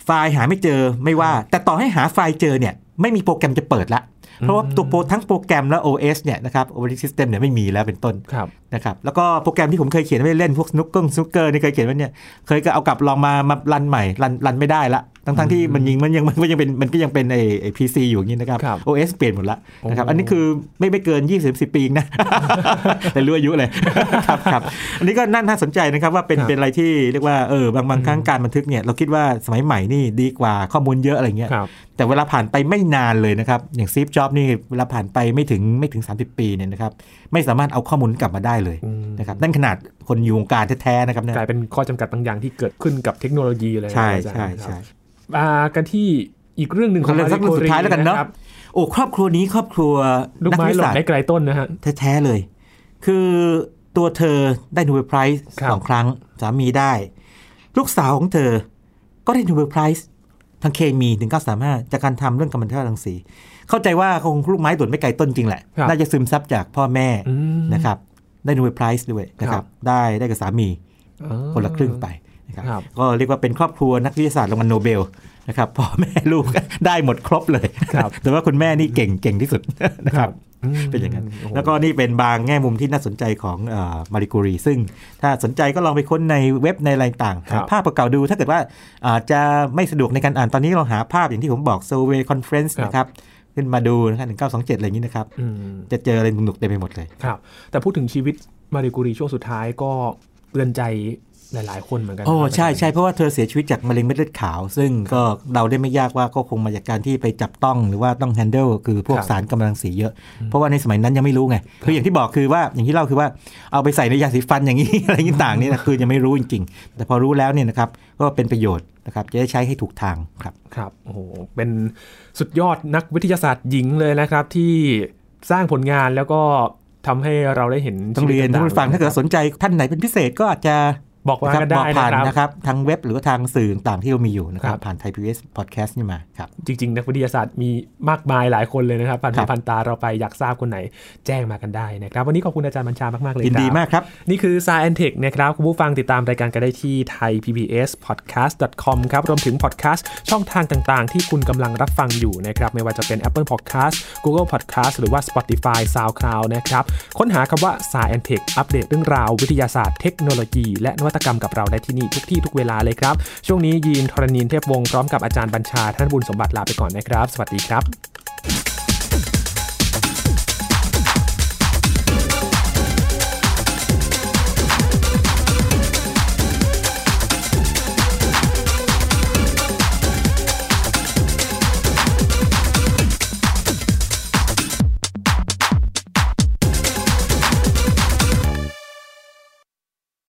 ไฟล์หาไม่เจอไม่ว่า แต่ต่อให้หาไฟล์เจอเนี่ยไม่มีโปรแกรมจะเปิดละ เพราะว่าตัวโปรทั้งโปรแกรมและ OS เนี่ยนะครับ operating system เนี่ยไม่มีแล้วเป็นต้นครับนะครับแล้วก็โปรแกรมที่ผมเคยเขียนไว้เล่นพวกสนุกเกอร์สนุกเกอร์นี่เคยเขียนไว้เนี่ยเคยก็เอากลับลองมามารันใหม่รันรันไม่ได้ละ ทั้งทั้งๆที่มันยิงมันยังมันก็ยังเป็นมันก็ยังเป็นไอ้ไอ้พีซีอยู่อย่างนี้นะครับครับ OS เปลี่ยนหมดละนะครับโอ้อันนี้คือไม่ไม่เกิน 20 10 ปีเองนะแต่รู้อายุเลยครับครับอันนี้ก็น่าน่าสนใจนะครับว่าเป็นเป็นอะไรที่เรียกว่าเออบางบางครั้งการบันทึกเนี่ยเราคิดว่าสมัยใหม่นี่ดีกว่าข้อมูลเยอะอะไรเงี้ยครับแต่เวลาผ่านไปไม่นานเลยนะครับ อย่างซีฟจ็อบนี่เวลาผ่านไปไม่ถึงไม่ถึง 30 ปีเนี่ยนะครับไม่สามารถเอาข้อมูลกลับมาได้เลยอืมนะครับนั่นขนาดคนอยู่วงการแท้ๆนะครับเนี่ยกลายเป็นข้อจำกัดบางอย่างที่เกิดขึ้นกับเทคโนโลยีเลยนะใช่อาจารย์ใช่คใช่รับ มากันที่อีกเรื่องหนึ่งของเรื่องสักเรื่องสุดท้ายแล้วกันเนอะครับโอ้ครอบครัวนี้ครอบครัวลูกนักไม้วิหล่สานสตได้ร์ไกลต้นนะฮะแท้ๆเลย คือตัวเธอได้โนเบลไพรส์ครับสองครั้งสามีได้ ลูกสาวของเธอก็ได้ Nobel Prize ทางเคมี1935จากการทำเรื่องกัมมันตรังสี เข้าใจว่าคงลูกไม้ตกไม่ไกลต้นจริงแหละครับน่าจะซึมซับจากพ่อแม่อืมนะครับ ได้ Nobel Prize ด้วยนะครับครับได้ได้กับสามีอ๋อคนละครึ่งไป นะครับครับก็เรียกว่าเป็นครอบครัวนักวิทยาศาสตร์รางวัลโนเบลนะครับพ่อแม่ลูกได้หมดครบเลยครับแต่ว่าคุณแม่นี่เก่งเก่งที่สุดนะครับอืมเป็นอย่างนั้นโอ้โหแล้วก็นี่เป็นบางแง่มุมที่น่าสนใจของมาริกูรี ซึ่งถ้าสนใจก็ลองไปค้นในเว็บในอะไรต่างๆครัหาบภาพเก่าๆดู ถ้าเกิดว่าอาจจะไม่สะดวกในการอ่านตอนนี้เราหาภาพอย่างที่ผมบอก Survey Conference ครับนะครับขึ้นมาดูนะครับถึง927อะไรอย่างนี้นะครับอืมจะเจออะไรสนุกๆเต็มไปหมดเลย ครับ แต่พูดถึงชีวิตมาริกูรีช่วงสุดท้ายก็เตือนใจ หลายๆคนเหมือนกันโอ้นะครับใช่ใช่เพราะว่าเธอเสียชีวิตจากมะเร็งเม็ดเลือดขาว ซึ่งก็เราได้ไม่ยากว่าก็คงมาจากการที่ไปจับต้องหรือว่าต้อง handle คือพวกครับสารกำมะถันสีเยอะ เพราะว่าในสมัยนั้นยังไม่รู้ไงคืออย่างที่บอกคือว่าอย่างที่เล่าคือว่าเอาไปใส่ในยาสีฟันอย่างนี้อะไรต่างๆนี่นะคือยังไม่รู้จริง ๆ แต่พอรู้แล้วเนี่ยนะครับก็เป็นประโยชน์นะครับจะได้ใช้ให้ถูกทางครับครับโอ้โหเป็นสุดยอดนักวิทยาศาสตร์หญิงเลยนะครับ ที่สร้างผลงานแล้วก็ทำให้เราได้เห็นต้องเรียนชีวิท่านต่ผู้ฟังถ้าเกิดสนใจท่านไหนเป็นพิเศษก็อาจจะ บอกว่านะครับกันได้บอกผ่านนะครับนะครับทางเว็บหรือว่าทางสื่อต่างๆที่เรามีอยู่นะครัครับบผ่านไทยพีเอสพอดแคสต์นี่มาครับจริง ๆ นักวิทยาศาสตร์มีมากมายหลายคนเลยนะครับผ่านครัหูบผ่านตาเราไปอยากทราบคนไหนแจ้งมากันได้นะครับ วันนี้ขอบคุณอาจารย์บัญชามากๆเลยยินดีครับมากครับ นี่คือ s าย e n t e c h นะครับคุณผู้ฟังติดตามรายการกันได้ที่ thaipbspodcast.com ครับรวมถึงพอดแคสต์ช่องทางต่างๆ ที่คุณกำลังรับฟังอยู่นะครับไม่ว่าจะเป็น Apple Podcast Google Podcast หรือว่า Spotify SoundCloud นะครับค้นหาคำว่า s าย e n t e c h อัปเดตเรื่องราววิทยาศาสตร์เทคโนโลยีและนวัตกรรมกับเราได้ที่นี่ทุกที่ทุกเวลาเลยครับ ช่วงนี้ยีนทรณีนเทพวงศ์พร้อมกับอาจารย์บัญชาท่านบุญสมบัติลาไปก่อนนะครับ สวัสดีครับ